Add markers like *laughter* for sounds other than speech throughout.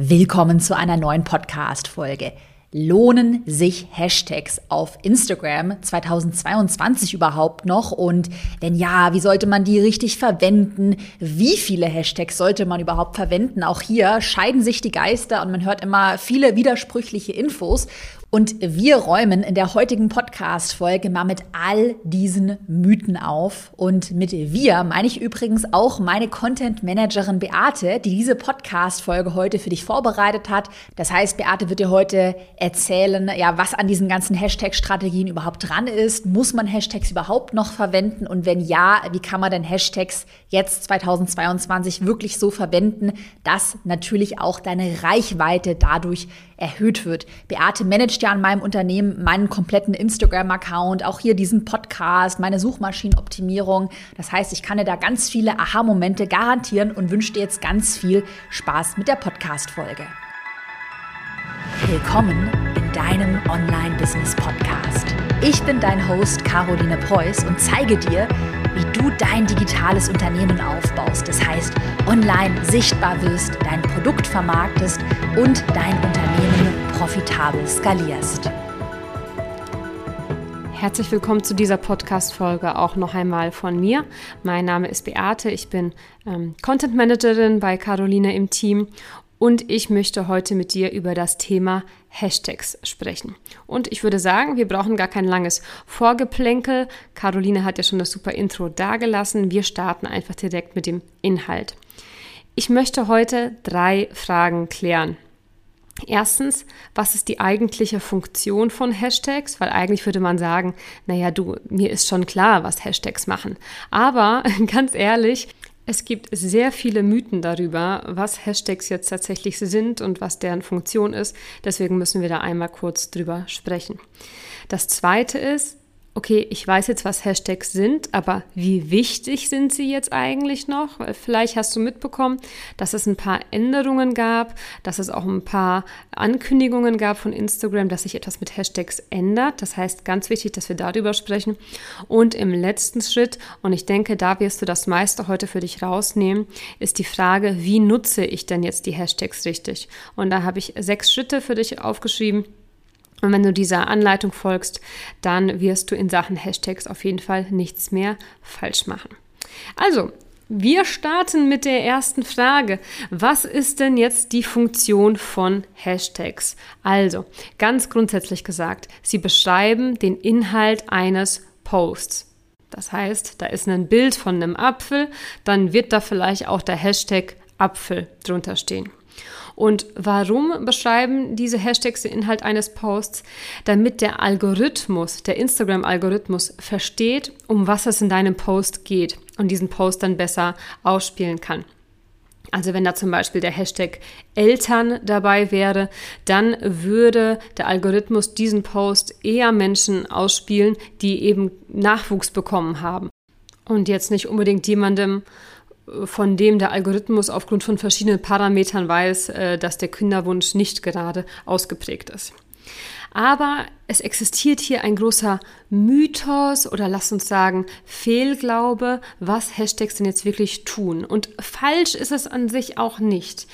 Willkommen zu einer neuen Podcast-Folge. Lohnen sich Hashtags auf Instagram 2022 überhaupt noch? Und wenn ja, wie sollte man die richtig verwenden? Wie viele Hashtags sollte man überhaupt verwenden? Auch hier scheiden sich die Geister und man hört immer viele widersprüchliche Infos. Und wir räumen in der heutigen Podcast-Folge mal mit all diesen Mythen auf. Und mit wir meine ich übrigens auch meine Content-Managerin Beate, die diese Podcast-Folge heute für dich vorbereitet hat. Das heißt, Beate wird dir heute erzählen, ja, was an diesen ganzen Hashtag-Strategien überhaupt dran ist. Muss man Hashtags überhaupt noch verwenden? Und wenn ja, wie kann man denn Hashtags jetzt 2022 wirklich so verwenden, dass natürlich auch deine Reichweite dadurch erhöht wird? Beate managt managt ja an meinem Unternehmen meinen kompletten Instagram-Account, auch hier diesen Podcast, meine Suchmaschinenoptimierung. Das heißt, ich kann dir da ganz viele Aha-Momente garantieren und wünsche dir jetzt ganz viel Spaß mit der Podcast-Folge. Willkommen in deinem Online-Business-Podcast. Ich bin dein Host Caroline Preuß und zeige dir, wie du dein digitales Unternehmen aufbaust. Das heißt, online sichtbar wirst, dein Produkt vermarktest und dein Unternehmen profitabel skalierst. Herzlich willkommen zu dieser Podcast-Folge auch noch einmal von mir. Mein Name ist Beate, ich bin ähm, Content Managerin bei Caroline im Team und ich möchte heute mit dir über das Thema Hashtags sprechen. Und ich würde sagen, wir brauchen gar kein langes Vorgeplänkel. Caroline hat ja schon das super Intro dagelassen. Wir starten einfach direkt mit dem Inhalt. Ich möchte heute drei Fragen klären. Erstens, was ist die eigentliche Funktion von Hashtags? Weil eigentlich würde man sagen, naja, du, mir ist schon klar, was Hashtags machen. Aber *laughs* ganz ehrlich, es gibt sehr viele Mythen darüber, was Hashtags jetzt tatsächlich sind und was deren Funktion ist. Deswegen müssen wir da einmal kurz drüber sprechen. Das zweite ist, okay, ich weiß jetzt, was Hashtags sind, aber wie wichtig sind sie jetzt eigentlich noch? Vielleicht hast du mitbekommen, dass es ein paar Änderungen gab, dass es auch ein paar Ankündigungen gab von Instagram, dass sich etwas mit Hashtags ändert. Das heißt, ganz wichtig, dass wir darüber sprechen. Und im letzten Schritt, und ich denke, da wirst du das meiste heute für dich rausnehmen, ist die Frage, wie nutze ich denn jetzt die Hashtags richtig? Und da habe ich sechs Schritte für dich aufgeschrieben und wenn du dieser Anleitung folgst, dann wirst du in Sachen Hashtags auf jeden Fall nichts mehr falsch machen. Also, wir starten mit der ersten Frage. Was ist denn jetzt die Funktion von Hashtags? Also, ganz grundsätzlich gesagt, sie beschreiben den Inhalt eines Posts. Das heißt, da ist ein Bild von einem Apfel, dann wird da vielleicht auch der Hashtag Apfel drunter stehen. Und warum beschreiben diese Hashtags den Inhalt eines Posts? Damit der Algorithmus, der Instagram-Algorithmus versteht, um was es in deinem Post geht und diesen Post dann besser ausspielen kann. Also wenn da zum Beispiel der Hashtag Eltern dabei wäre, dann würde der Algorithmus diesen Post eher Menschen ausspielen, die eben Nachwuchs bekommen haben. Und jetzt nicht unbedingt jemandem, von dem der Algorithmus aufgrund von verschiedenen Parametern weiß, äh, dass der Kinderwunsch nicht gerade ausgeprägt ist. Aber es existiert hier ein großer Mythos oder lass uns sagen Fehlglaube, was Hashtags denn jetzt wirklich tun. Und falsch ist es an sich auch nicht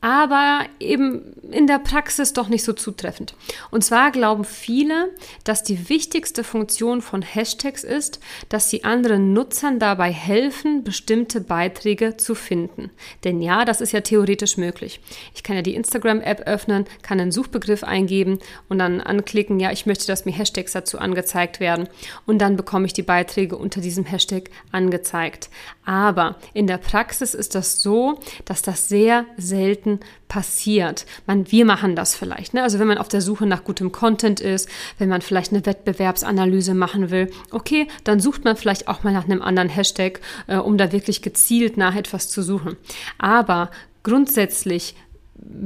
aber eben in der Praxis doch nicht so zutreffend. Und zwar glauben viele, dass die wichtigste Funktion von Hashtags ist, dass sie anderen Nutzern dabei helfen, bestimmte Beiträge zu finden. Denn ja, das ist ja theoretisch möglich. Ich kann ja die Instagram-App öffnen, kann einen Suchbegriff eingeben und dann anklicken, ja, ich möchte, dass mir Hashtags dazu angezeigt werden. Und dann bekomme ich die Beiträge unter diesem Hashtag angezeigt. Aber in der Praxis ist das so, dass das sehr selten selten passiert. Man, wir machen das vielleicht. Ne? Also wenn man auf der Suche nach gutem Content ist, wenn man vielleicht eine Wettbewerbsanalyse machen will, okay, dann sucht man vielleicht auch mal nach einem anderen Hashtag, äh, um da wirklich gezielt nach etwas zu suchen. Aber grundsätzlich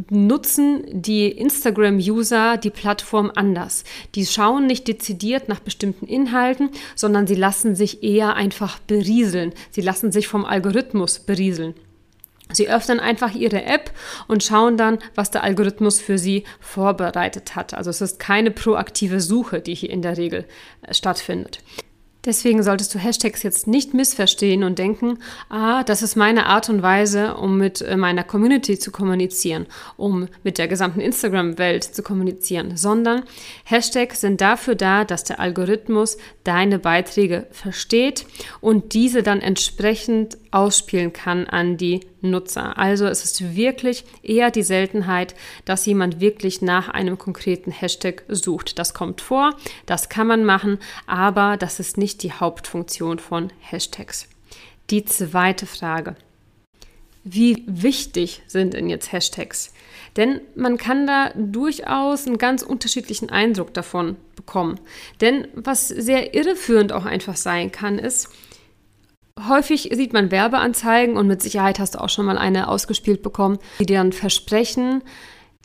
nutzen die Instagram-User die Plattform anders. Die schauen nicht dezidiert nach bestimmten Inhalten, sondern sie lassen sich eher einfach berieseln. Sie lassen sich vom Algorithmus berieseln. Sie öffnen einfach Ihre App und schauen dann, was der Algorithmus für Sie vorbereitet hat. Also es ist keine proaktive Suche, die hier in der Regel äh, stattfindet. Deswegen solltest du Hashtags jetzt nicht missverstehen und denken, ah, das ist meine Art und Weise, um mit äh, meiner Community zu kommunizieren, um mit der gesamten Instagram-Welt zu kommunizieren, sondern Hashtags sind dafür da, dass der Algorithmus deine Beiträge versteht und diese dann entsprechend ausspielen kann an die Nutzer. Also es ist wirklich eher die Seltenheit, dass jemand wirklich nach einem konkreten Hashtag sucht. Das kommt vor, das kann man machen, aber das ist nicht die Hauptfunktion von Hashtags. Die zweite Frage. Wie wichtig sind denn jetzt Hashtags? Denn man kann da durchaus einen ganz unterschiedlichen Eindruck davon bekommen. Denn was sehr irreführend auch einfach sein kann, ist, Häufig sieht man Werbeanzeigen und mit Sicherheit hast du auch schon mal eine ausgespielt bekommen, die dir dann versprechen,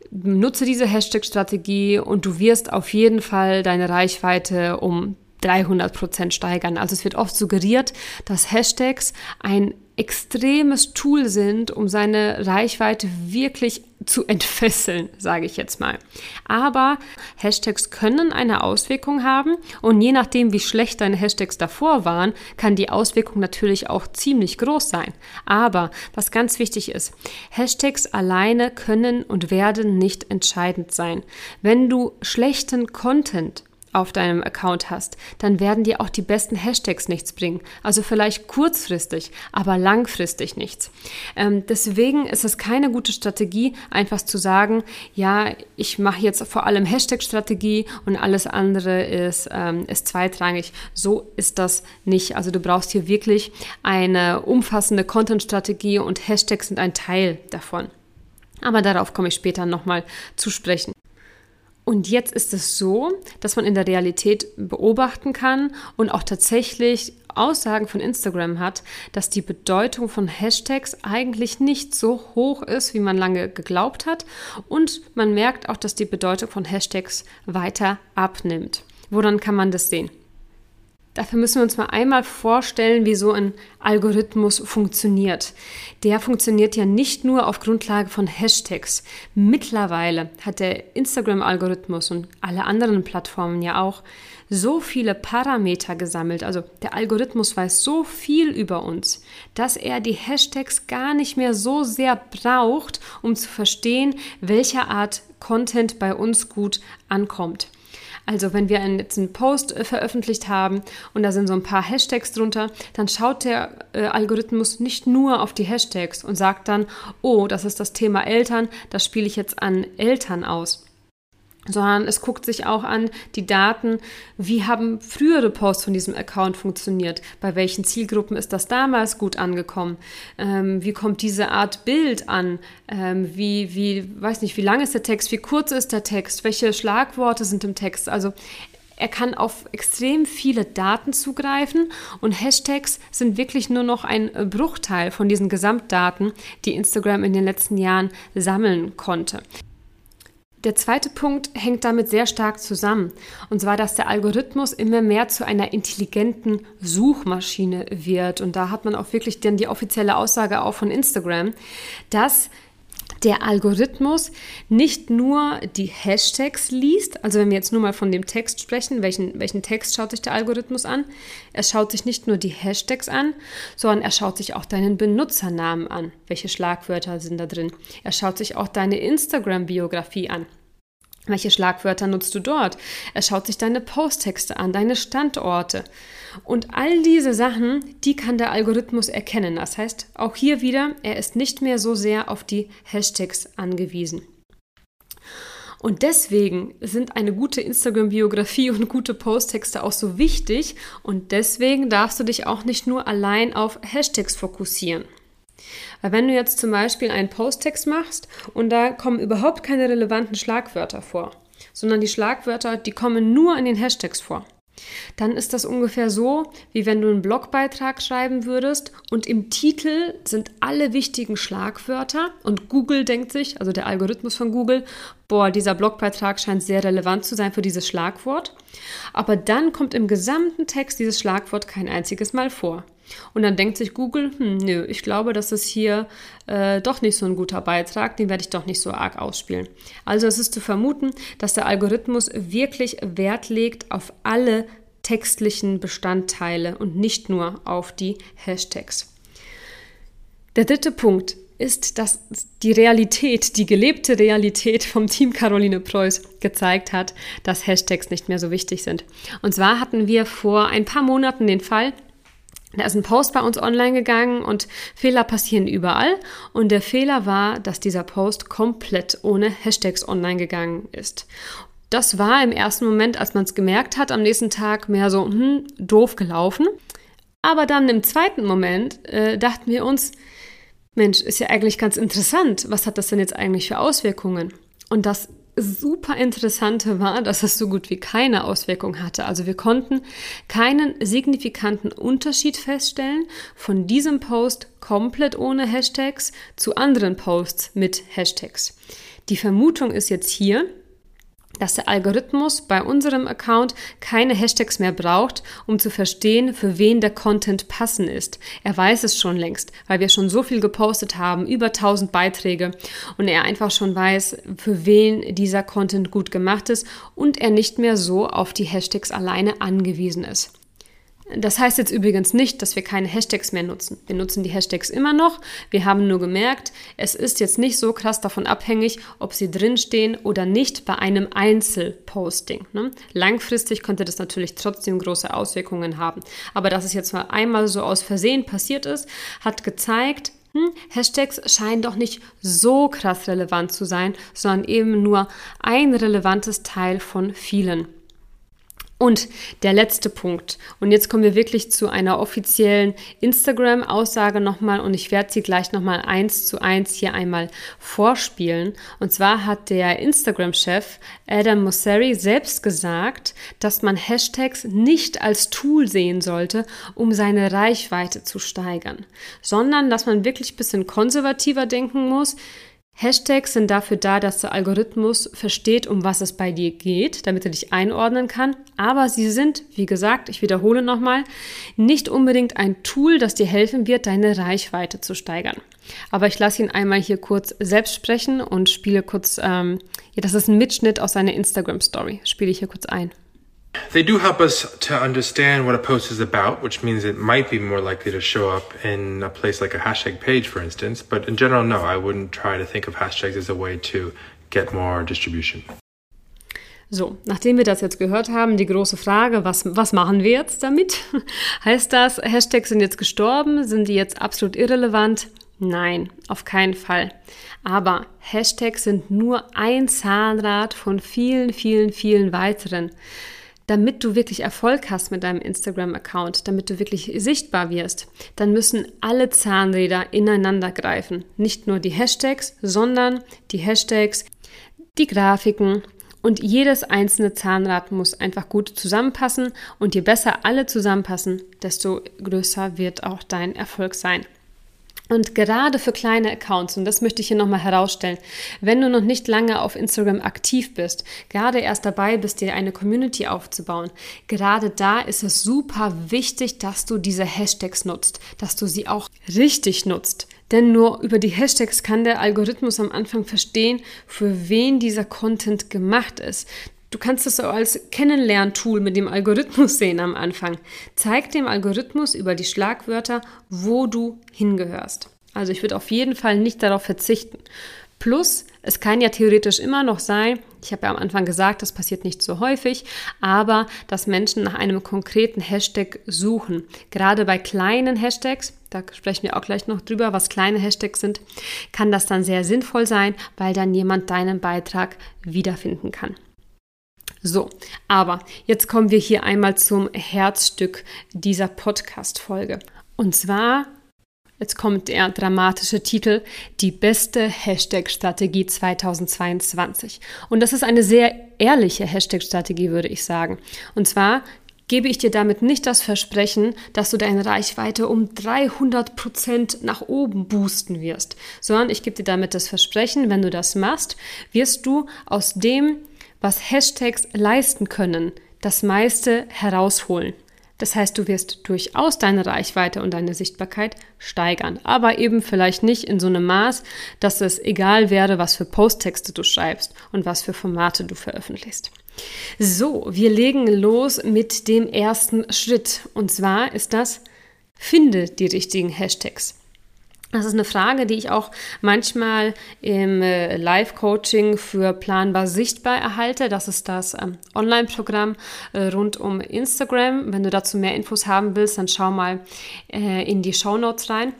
nutze diese Hashtag-Strategie und du wirst auf jeden Fall deine Reichweite um 300 Prozent steigern. Also es wird oft suggeriert, dass Hashtags ein extremes Tool sind, um seine Reichweite wirklich zu entfesseln, sage ich jetzt mal. Aber Hashtags können eine Auswirkung haben und je nachdem, wie schlecht deine Hashtags davor waren, kann die Auswirkung natürlich auch ziemlich groß sein. Aber was ganz wichtig ist, Hashtags alleine können und werden nicht entscheidend sein. Wenn du schlechten Content auf deinem Account hast, dann werden dir auch die besten Hashtags nichts bringen. Also vielleicht kurzfristig, aber langfristig nichts. Ähm, deswegen ist es keine gute Strategie, einfach zu sagen, ja, ich mache jetzt vor allem Hashtag-Strategie und alles andere ist, ähm, ist zweitrangig. So ist das nicht. Also du brauchst hier wirklich eine umfassende Content-Strategie und Hashtags sind ein Teil davon. Aber darauf komme ich später nochmal zu sprechen. Und jetzt ist es so, dass man in der Realität beobachten kann und auch tatsächlich Aussagen von Instagram hat, dass die Bedeutung von Hashtags eigentlich nicht so hoch ist, wie man lange geglaubt hat. Und man merkt auch, dass die Bedeutung von Hashtags weiter abnimmt. Woran kann man das sehen? Dafür müssen wir uns mal einmal vorstellen, wie so ein Algorithmus funktioniert. Der funktioniert ja nicht nur auf Grundlage von Hashtags. Mittlerweile hat der Instagram-Algorithmus und alle anderen Plattformen ja auch so viele Parameter gesammelt, also der Algorithmus weiß so viel über uns, dass er die Hashtags gar nicht mehr so sehr braucht, um zu verstehen, welche Art Content bei uns gut ankommt. Also wenn wir einen, jetzt einen Post äh, veröffentlicht haben und da sind so ein paar Hashtags drunter, dann schaut der äh, Algorithmus nicht nur auf die Hashtags und sagt dann, oh, das ist das Thema Eltern, das spiele ich jetzt an Eltern aus sondern es guckt sich auch an die Daten, wie haben frühere Posts von diesem Account funktioniert, bei welchen Zielgruppen ist das damals gut angekommen, ähm, wie kommt diese Art Bild an, ähm, wie, wie, weiß nicht, wie lang ist der Text, wie kurz ist der Text, welche Schlagworte sind im Text, also er kann auf extrem viele Daten zugreifen und Hashtags sind wirklich nur noch ein Bruchteil von diesen Gesamtdaten, die Instagram in den letzten Jahren sammeln konnte. Der zweite Punkt hängt damit sehr stark zusammen. Und zwar, dass der Algorithmus immer mehr zu einer intelligenten Suchmaschine wird. Und da hat man auch wirklich dann die offizielle Aussage auch von Instagram, dass der Algorithmus nicht nur die Hashtags liest, also wenn wir jetzt nur mal von dem Text sprechen, welchen, welchen Text schaut sich der Algorithmus an? Er schaut sich nicht nur die Hashtags an, sondern er schaut sich auch deinen Benutzernamen an. Welche Schlagwörter sind da drin? Er schaut sich auch deine Instagram-Biografie an. Welche Schlagwörter nutzt du dort? Er schaut sich deine Posttexte an, deine Standorte. Und all diese Sachen, die kann der Algorithmus erkennen. Das heißt, auch hier wieder, er ist nicht mehr so sehr auf die Hashtags angewiesen. Und deswegen sind eine gute Instagram-Biografie und gute Posttexte auch so wichtig. Und deswegen darfst du dich auch nicht nur allein auf Hashtags fokussieren. Weil wenn du jetzt zum Beispiel einen Posttext machst und da kommen überhaupt keine relevanten Schlagwörter vor, sondern die Schlagwörter, die kommen nur in den Hashtags vor, dann ist das ungefähr so, wie wenn du einen Blogbeitrag schreiben würdest und im Titel sind alle wichtigen Schlagwörter und Google denkt sich, also der Algorithmus von Google, boah, dieser Blogbeitrag scheint sehr relevant zu sein für dieses Schlagwort. Aber dann kommt im gesamten Text dieses Schlagwort kein einziges Mal vor. Und dann denkt sich Google, hm, nö, ich glaube, das ist hier äh, doch nicht so ein guter Beitrag, den werde ich doch nicht so arg ausspielen. Also es ist zu vermuten, dass der Algorithmus wirklich Wert legt auf alle textlichen Bestandteile und nicht nur auf die Hashtags. Der dritte Punkt ist, dass die Realität, die gelebte Realität vom Team Caroline Preuß gezeigt hat, dass Hashtags nicht mehr so wichtig sind. Und zwar hatten wir vor ein paar Monaten den Fall, da ist ein Post bei uns online gegangen und Fehler passieren überall. Und der Fehler war, dass dieser Post komplett ohne Hashtags online gegangen ist. Das war im ersten Moment, als man es gemerkt hat, am nächsten Tag mehr so, hm, doof gelaufen. Aber dann im zweiten Moment äh, dachten wir uns, Mensch, ist ja eigentlich ganz interessant. Was hat das denn jetzt eigentlich für Auswirkungen? Und das super Interessante war, dass es so gut wie keine Auswirkung hatte. Also wir konnten keinen signifikanten Unterschied feststellen von diesem Post komplett ohne Hashtags zu anderen Posts mit Hashtags. Die Vermutung ist jetzt hier, dass der Algorithmus bei unserem Account keine Hashtags mehr braucht, um zu verstehen, für wen der Content passend ist. Er weiß es schon längst, weil wir schon so viel gepostet haben, über 1000 Beiträge und er einfach schon weiß, für wen dieser Content gut gemacht ist und er nicht mehr so auf die Hashtags alleine angewiesen ist. Das heißt jetzt übrigens nicht, dass wir keine Hashtags mehr nutzen. Wir nutzen die Hashtags immer noch. Wir haben nur gemerkt, es ist jetzt nicht so krass davon abhängig, ob sie drinstehen oder nicht bei einem Einzelposting. Ne? Langfristig könnte das natürlich trotzdem große Auswirkungen haben. Aber dass es jetzt mal einmal so aus Versehen passiert ist, hat gezeigt, hm, Hashtags scheinen doch nicht so krass relevant zu sein, sondern eben nur ein relevantes Teil von vielen. Und der letzte Punkt. Und jetzt kommen wir wirklich zu einer offiziellen Instagram-Aussage nochmal und ich werde sie gleich nochmal eins zu eins hier einmal vorspielen. Und zwar hat der Instagram-Chef Adam Mosseri selbst gesagt, dass man Hashtags nicht als Tool sehen sollte, um seine Reichweite zu steigern, sondern dass man wirklich ein bisschen konservativer denken muss. Hashtags sind dafür da, dass der Algorithmus versteht, um was es bei dir geht, damit er dich einordnen kann. Aber sie sind, wie gesagt, ich wiederhole nochmal, nicht unbedingt ein Tool, das dir helfen wird, deine Reichweite zu steigern. Aber ich lasse ihn einmal hier kurz selbst sprechen und spiele kurz, ähm, ja, das ist ein Mitschnitt aus seiner Instagram-Story. Spiele ich hier kurz ein. They do help us to understand what a post is about, which means it might be more likely to show up in a place like a hashtag page, for instance. But in general, no, I wouldn't try to think of hashtags as a way to get more distribution. So, nachdem wir das jetzt gehört haben, die große Frage, was, was machen wir jetzt damit? *laughs* heißt das, Hashtags sind jetzt gestorben? Sind die jetzt absolut irrelevant? Nein, auf keinen Fall. Aber Hashtags sind nur ein Zahnrad von vielen, vielen, vielen weiteren damit du wirklich Erfolg hast mit deinem Instagram-Account, damit du wirklich sichtbar wirst, dann müssen alle Zahnräder ineinander greifen. Nicht nur die Hashtags, sondern die Hashtags, die Grafiken, und jedes einzelne Zahnrad muss einfach gut zusammenpassen und je besser alle zusammenpassen, desto größer wird auch dein Erfolg sein. Und gerade für kleine Accounts, und das möchte ich hier nochmal herausstellen, wenn du noch nicht lange auf Instagram aktiv bist, gerade erst dabei bist, dir eine Community aufzubauen, gerade da ist es super wichtig, dass du diese Hashtags nutzt, dass du sie auch richtig nutzt. Denn nur über die Hashtags kann der Algorithmus am Anfang verstehen, für wen dieser Content gemacht ist. Du kannst es so als Kennenlerntool mit dem Algorithmus sehen am Anfang. Zeig dem Algorithmus über die Schlagwörter, wo du hingehörst. Also ich würde auf jeden Fall nicht darauf verzichten. Plus, es kann ja theoretisch immer noch sein, ich habe ja am Anfang gesagt, das passiert nicht so häufig, aber dass Menschen nach einem konkreten Hashtag suchen. Gerade bei kleinen Hashtags, da sprechen wir auch gleich noch drüber, was kleine Hashtags sind, kann das dann sehr sinnvoll sein, weil dann jemand deinen Beitrag wiederfinden kann. So, aber jetzt kommen wir hier einmal zum Herzstück dieser Podcast-Folge. Und zwar, jetzt kommt der dramatische Titel, die beste Hashtag-Strategie 2022. Und das ist eine sehr ehrliche Hashtag-Strategie, würde ich sagen. Und zwar gebe ich dir damit nicht das Versprechen, dass du deine Reichweite um 300 Prozent nach oben boosten wirst, sondern ich gebe dir damit das Versprechen, wenn du das machst, wirst du aus dem was Hashtags leisten können, das meiste herausholen. Das heißt, du wirst durchaus deine Reichweite und deine Sichtbarkeit steigern, aber eben vielleicht nicht in so einem Maß, dass es egal wäre, was für Posttexte du schreibst und was für Formate du veröffentlichst. So, wir legen los mit dem ersten Schritt. Und zwar ist das, finde die richtigen Hashtags. Das ist eine Frage, die ich auch manchmal im äh, Live-Coaching für Planbar Sichtbar erhalte. Das ist das ähm, Online-Programm äh, rund um Instagram. Wenn du dazu mehr Infos haben willst, dann schau mal äh, in die Show Notes rein.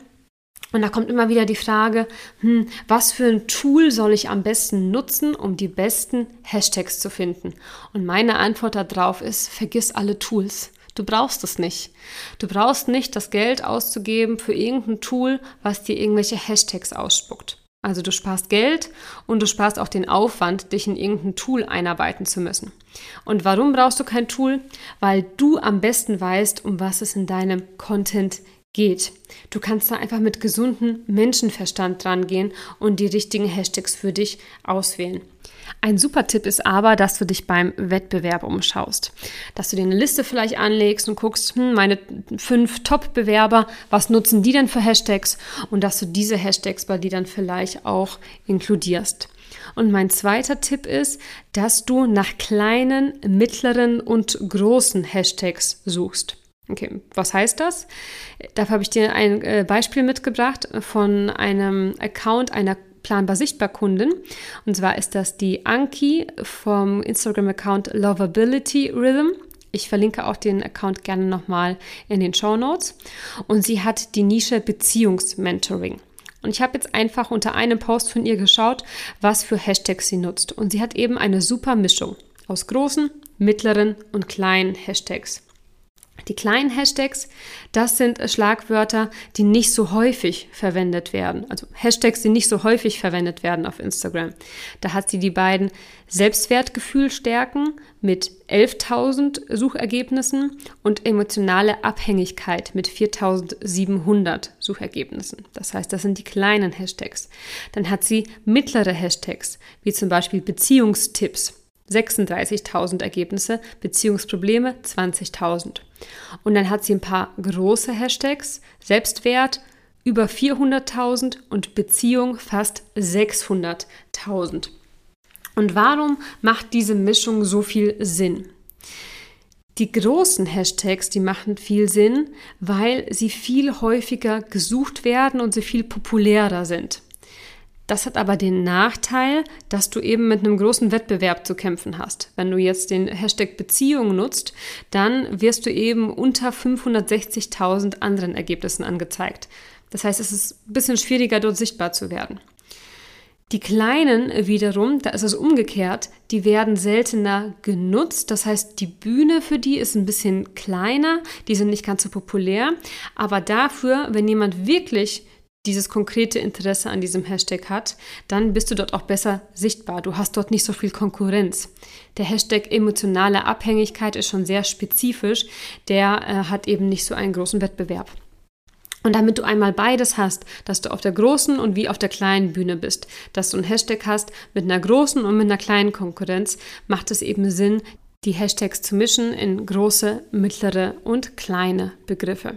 Und da kommt immer wieder die Frage, hm, was für ein Tool soll ich am besten nutzen, um die besten Hashtags zu finden? Und meine Antwort darauf ist, vergiss alle Tools. Du brauchst es nicht. Du brauchst nicht das Geld auszugeben für irgendein Tool, was dir irgendwelche Hashtags ausspuckt. Also du sparst Geld und du sparst auch den Aufwand, dich in irgendein Tool einarbeiten zu müssen. Und warum brauchst du kein Tool? Weil du am besten weißt, um was es in deinem Content geht. Du kannst da einfach mit gesundem Menschenverstand dran gehen und die richtigen Hashtags für dich auswählen. Ein super Tipp ist aber, dass du dich beim Wettbewerb umschaust. Dass du dir eine Liste vielleicht anlegst und guckst, hm, meine fünf Top-Bewerber, was nutzen die denn für Hashtags? Und dass du diese Hashtags bei dir dann vielleicht auch inkludierst. Und mein zweiter Tipp ist, dass du nach kleinen, mittleren und großen Hashtags suchst. Okay, was heißt das? Dafür habe ich dir ein äh, Beispiel mitgebracht von einem Account einer planbar sichtbar Kundin. Und zwar ist das die Anki vom Instagram-Account Lovability Rhythm. Ich verlinke auch den Account gerne nochmal in den Show Notes. Und sie hat die Nische Beziehungsmentoring. Und ich habe jetzt einfach unter einem Post von ihr geschaut, was für Hashtags sie nutzt. Und sie hat eben eine super Mischung aus großen, mittleren und kleinen Hashtags. Die kleinen Hashtags, das sind Schlagwörter, die nicht so häufig verwendet werden. Also Hashtags, die nicht so häufig verwendet werden auf Instagram. Da hat sie die beiden Selbstwertgefühl stärken mit 11.000 Suchergebnissen und emotionale Abhängigkeit mit 4.700 Suchergebnissen. Das heißt, das sind die kleinen Hashtags. Dann hat sie mittlere Hashtags, wie zum Beispiel Beziehungstipps 36.000 Ergebnisse, Beziehungsprobleme 20.000. Und dann hat sie ein paar große Hashtags, Selbstwert über 400.000 und Beziehung fast 600.000. Und warum macht diese Mischung so viel Sinn? Die großen Hashtags, die machen viel Sinn, weil sie viel häufiger gesucht werden und sie viel populärer sind. Das hat aber den Nachteil, dass du eben mit einem großen Wettbewerb zu kämpfen hast. Wenn du jetzt den Hashtag Beziehung nutzt, dann wirst du eben unter 560.000 anderen Ergebnissen angezeigt. Das heißt, es ist ein bisschen schwieriger, dort sichtbar zu werden. Die kleinen wiederum, da ist es umgekehrt, die werden seltener genutzt. Das heißt, die Bühne für die ist ein bisschen kleiner, die sind nicht ganz so populär. Aber dafür, wenn jemand wirklich dieses konkrete Interesse an diesem Hashtag hat, dann bist du dort auch besser sichtbar. Du hast dort nicht so viel Konkurrenz. Der Hashtag emotionale Abhängigkeit ist schon sehr spezifisch. Der äh, hat eben nicht so einen großen Wettbewerb. Und damit du einmal beides hast, dass du auf der großen und wie auf der kleinen Bühne bist, dass du ein Hashtag hast mit einer großen und mit einer kleinen Konkurrenz, macht es eben Sinn, die Hashtags zu mischen in große, mittlere und kleine Begriffe.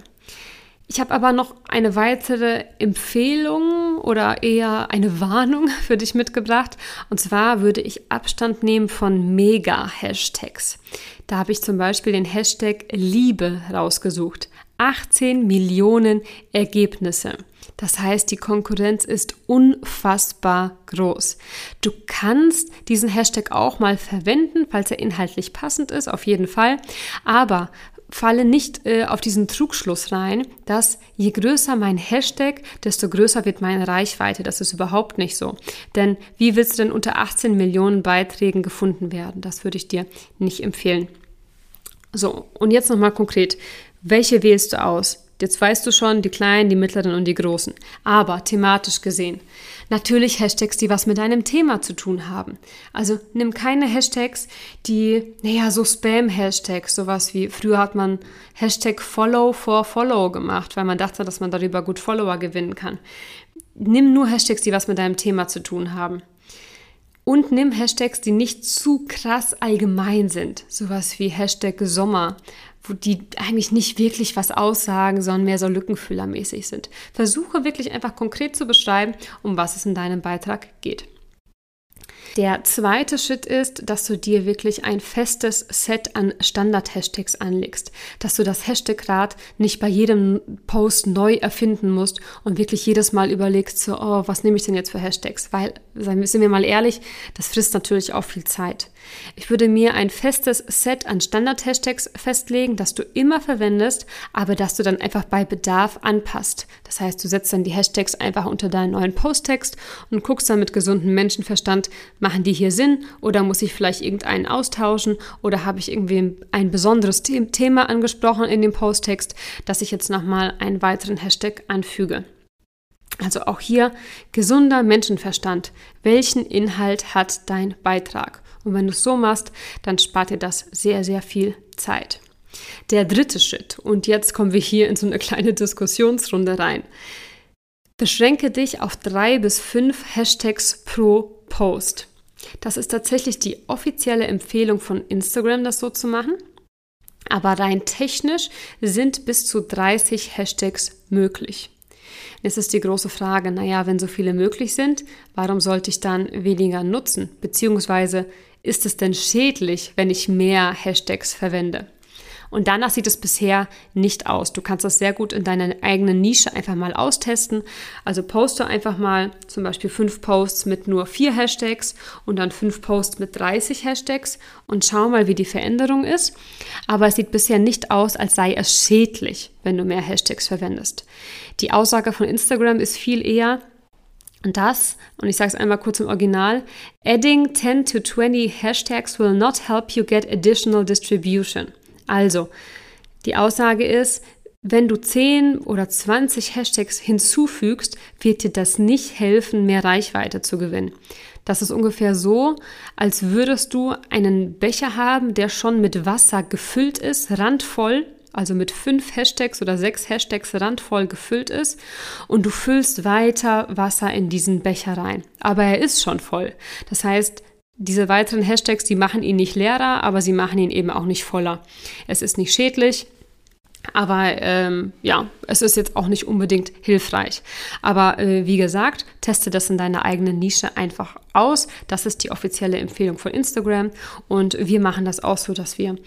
Ich habe aber noch eine weitere Empfehlung oder eher eine Warnung *laughs* für dich mitgebracht. Und zwar würde ich Abstand nehmen von Mega-Hashtags. Da habe ich zum Beispiel den Hashtag Liebe rausgesucht. 18 Millionen Ergebnisse. Das heißt, die Konkurrenz ist unfassbar groß. Du kannst diesen Hashtag auch mal verwenden, falls er inhaltlich passend ist, auf jeden Fall. Aber falle nicht äh, auf diesen Trugschluss rein, dass je größer mein Hashtag, desto größer wird meine Reichweite. Das ist überhaupt nicht so. Denn wie willst du denn unter 18 Millionen Beiträgen gefunden werden? Das würde ich dir nicht empfehlen. So, und jetzt nochmal konkret. Welche wählst du aus? Jetzt weißt du schon, die kleinen, die mittleren und die großen. Aber thematisch gesehen. Natürlich Hashtags, die was mit deinem Thema zu tun haben. Also nimm keine Hashtags, die, naja, so Spam-Hashtags, sowas wie, früher hat man Hashtag Follow for Follow gemacht, weil man dachte, dass man darüber gut Follower gewinnen kann. Nimm nur Hashtags, die was mit deinem Thema zu tun haben. Und nimm Hashtags, die nicht zu krass allgemein sind. Sowas wie Hashtag Sommer wo die eigentlich nicht wirklich was aussagen, sondern mehr so lückenfüllermäßig sind. Versuche wirklich einfach konkret zu beschreiben, um was es in deinem Beitrag geht. Der zweite Schritt ist, dass du dir wirklich ein festes Set an Standard-Hashtags anlegst, dass du das Hashtag-Rad nicht bei jedem Post neu erfinden musst und wirklich jedes Mal überlegst, so, oh, was nehme ich denn jetzt für Hashtags? Weil, sind wir mal ehrlich, das frisst natürlich auch viel Zeit. Ich würde mir ein festes Set an Standard-Hashtags festlegen, das du immer verwendest, aber dass du dann einfach bei Bedarf anpasst. Das heißt, du setzt dann die Hashtags einfach unter deinen neuen Posttext und guckst dann mit gesundem Menschenverstand, machen die hier Sinn oder muss ich vielleicht irgendeinen austauschen oder habe ich irgendwie ein besonderes Thema angesprochen in dem Posttext, dass ich jetzt nochmal einen weiteren Hashtag anfüge. Also auch hier gesunder Menschenverstand. Welchen Inhalt hat dein Beitrag? Und wenn du es so machst, dann spart dir das sehr, sehr viel Zeit. Der dritte Schritt, und jetzt kommen wir hier in so eine kleine Diskussionsrunde rein. Beschränke dich auf drei bis fünf Hashtags pro Post. Das ist tatsächlich die offizielle Empfehlung von Instagram, das so zu machen. Aber rein technisch sind bis zu 30 Hashtags möglich. Jetzt ist die große Frage, naja, wenn so viele möglich sind, warum sollte ich dann weniger nutzen? Beziehungsweise ist es denn schädlich, wenn ich mehr Hashtags verwende? Und danach sieht es bisher nicht aus. Du kannst das sehr gut in deiner eigenen Nische einfach mal austesten. Also poste einfach mal zum Beispiel fünf Posts mit nur vier Hashtags und dann fünf Posts mit 30 Hashtags und schau mal, wie die Veränderung ist. Aber es sieht bisher nicht aus, als sei es schädlich, wenn du mehr Hashtags verwendest. Die Aussage von Instagram ist viel eher, das, und ich sage es einmal kurz im Original, adding 10 to 20 Hashtags will not help you get additional distribution. Also, die Aussage ist, wenn du 10 oder 20 Hashtags hinzufügst, wird dir das nicht helfen, mehr Reichweite zu gewinnen. Das ist ungefähr so, als würdest du einen Becher haben, der schon mit Wasser gefüllt ist, randvoll, also mit fünf Hashtags oder sechs Hashtags randvoll gefüllt ist und du füllst weiter Wasser in diesen Becher rein. Aber er ist schon voll. Das heißt, diese weiteren Hashtags, die machen ihn nicht leerer, aber sie machen ihn eben auch nicht voller. Es ist nicht schädlich, aber ähm, ja, es ist jetzt auch nicht unbedingt hilfreich. Aber äh, wie gesagt, teste das in deiner eigenen Nische einfach aus. Das ist die offizielle Empfehlung von Instagram. Und wir machen das auch so, dass wir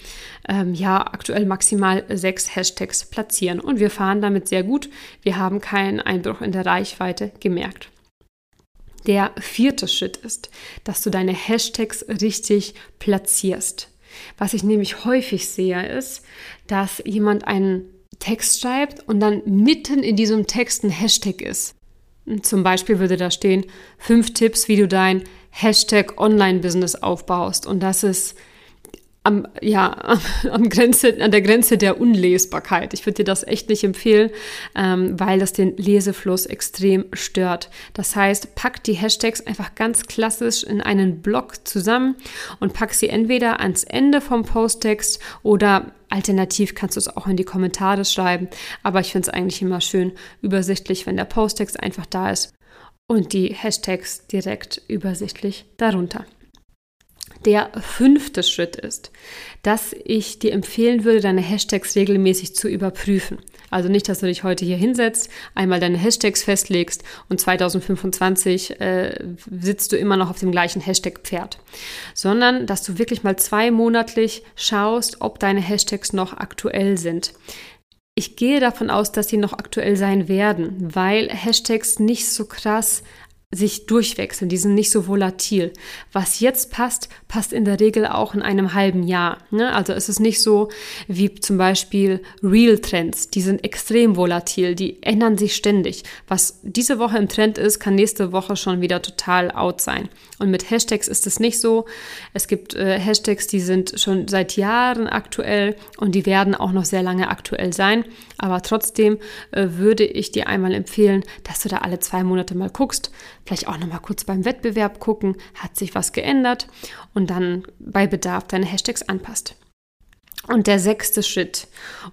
ähm, ja aktuell maximal sechs Hashtags platzieren. Und wir fahren damit sehr gut. Wir haben keinen Einbruch in der Reichweite gemerkt. Der vierte Schritt ist, dass du deine Hashtags richtig platzierst. Was ich nämlich häufig sehe, ist, dass jemand einen Text schreibt und dann mitten in diesem Text ein Hashtag ist. Zum Beispiel würde da stehen, fünf Tipps, wie du dein Hashtag Online-Business aufbaust. Und das ist am, ja, *laughs* am Grenze, an der Grenze der Unlesbarkeit. Ich würde dir das echt nicht empfehlen, ähm, weil das den Lesefluss extrem stört. Das heißt, pack die Hashtags einfach ganz klassisch in einen Block zusammen und pack sie entweder ans Ende vom Posttext oder alternativ kannst du es auch in die Kommentare schreiben. Aber ich finde es eigentlich immer schön übersichtlich, wenn der Posttext einfach da ist und die Hashtags direkt übersichtlich darunter. Der fünfte Schritt ist, dass ich dir empfehlen würde, deine Hashtags regelmäßig zu überprüfen. Also nicht, dass du dich heute hier hinsetzt, einmal deine Hashtags festlegst und 2025 äh, sitzt du immer noch auf dem gleichen Hashtag-Pferd, sondern dass du wirklich mal zwei monatlich schaust, ob deine Hashtags noch aktuell sind. Ich gehe davon aus, dass sie noch aktuell sein werden, weil Hashtags nicht so krass sich durchwechseln, die sind nicht so volatil. Was jetzt passt, passt in der Regel auch in einem halben Jahr. Ne? Also es ist nicht so wie zum Beispiel Real-Trends, die sind extrem volatil, die ändern sich ständig. Was diese Woche im Trend ist, kann nächste Woche schon wieder total out sein. Und mit Hashtags ist es nicht so. Es gibt äh, Hashtags, die sind schon seit Jahren aktuell und die werden auch noch sehr lange aktuell sein. Aber trotzdem äh, würde ich dir einmal empfehlen, dass du da alle zwei Monate mal guckst, vielleicht auch noch mal kurz beim Wettbewerb gucken, hat sich was geändert und dann bei Bedarf deine Hashtags anpasst. Und der sechste Schritt,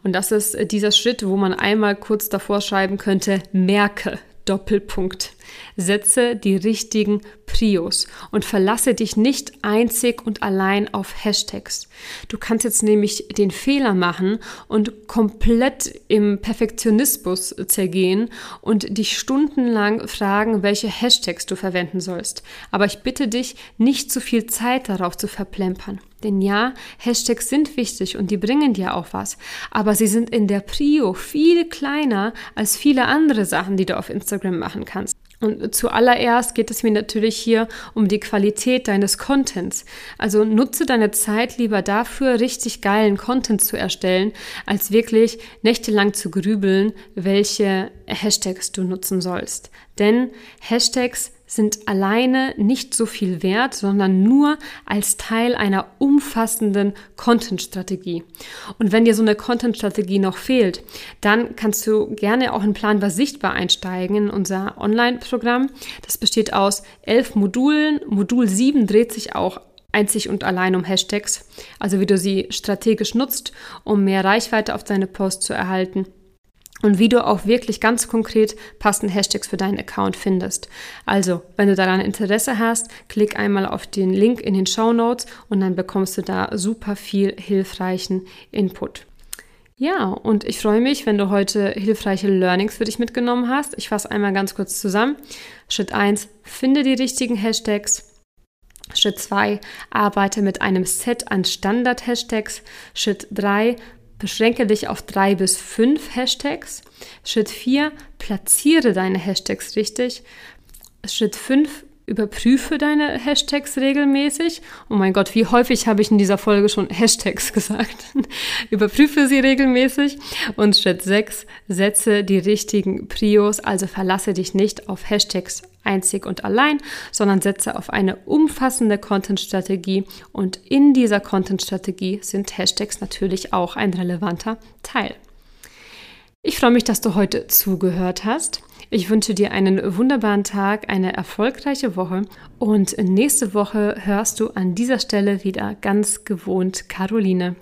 und das ist äh, dieser Schritt, wo man einmal kurz davor schreiben könnte, merke Doppelpunkt. Setze die richtigen Prios und verlasse dich nicht einzig und allein auf Hashtags. Du kannst jetzt nämlich den Fehler machen und komplett im Perfektionismus zergehen und dich stundenlang fragen, welche Hashtags du verwenden sollst. Aber ich bitte dich, nicht zu viel Zeit darauf zu verplempern. Denn ja, Hashtags sind wichtig und die bringen dir auch was. Aber sie sind in der Prio viel kleiner als viele andere Sachen, die du auf Instagram machen kannst. Und zuallererst geht es mir natürlich hier um die Qualität deines Contents. Also nutze deine Zeit lieber dafür, richtig geilen Content zu erstellen, als wirklich nächtelang zu grübeln, welche Hashtags du nutzen sollst. Denn Hashtags sind alleine nicht so viel wert, sondern nur als Teil einer umfassenden Content-Strategie. Und wenn dir so eine Content-Strategie noch fehlt, dann kannst du gerne auch in Planbar sichtbar einsteigen in unser Online-Programm. Das besteht aus elf Modulen. Modul 7 dreht sich auch einzig und allein um Hashtags, also wie du sie strategisch nutzt, um mehr Reichweite auf deine Posts zu erhalten und wie du auch wirklich ganz konkret passende Hashtags für deinen Account findest. Also, wenn du daran Interesse hast, klick einmal auf den Link in den Show Notes und dann bekommst du da super viel hilfreichen Input. Ja, und ich freue mich, wenn du heute hilfreiche Learnings für dich mitgenommen hast. Ich fasse einmal ganz kurz zusammen. Schritt 1, finde die richtigen Hashtags. Schritt 2, arbeite mit einem Set an Standard-Hashtags. Schritt 3, Beschränke dich auf drei bis fünf Hashtags. Schritt 4, platziere deine Hashtags richtig. Schritt 5, überprüfe deine Hashtags regelmäßig. Oh mein Gott, wie häufig habe ich in dieser Folge schon Hashtags *laughs* gesagt? überprüfe sie regelmäßig. Und Schritt 6, setze die richtigen Prios, also verlasse dich nicht auf Hashtags einzig und allein, sondern setze auf eine umfassende Content-Strategie und in dieser Content-Strategie sind Hashtags natürlich auch ein relevanter Teil. Ich freue mich, dass du heute zugehört hast. Ich wünsche dir einen wunderbaren Tag, eine erfolgreiche Woche und nächste Woche hörst du an dieser Stelle wieder ganz gewohnt Caroline.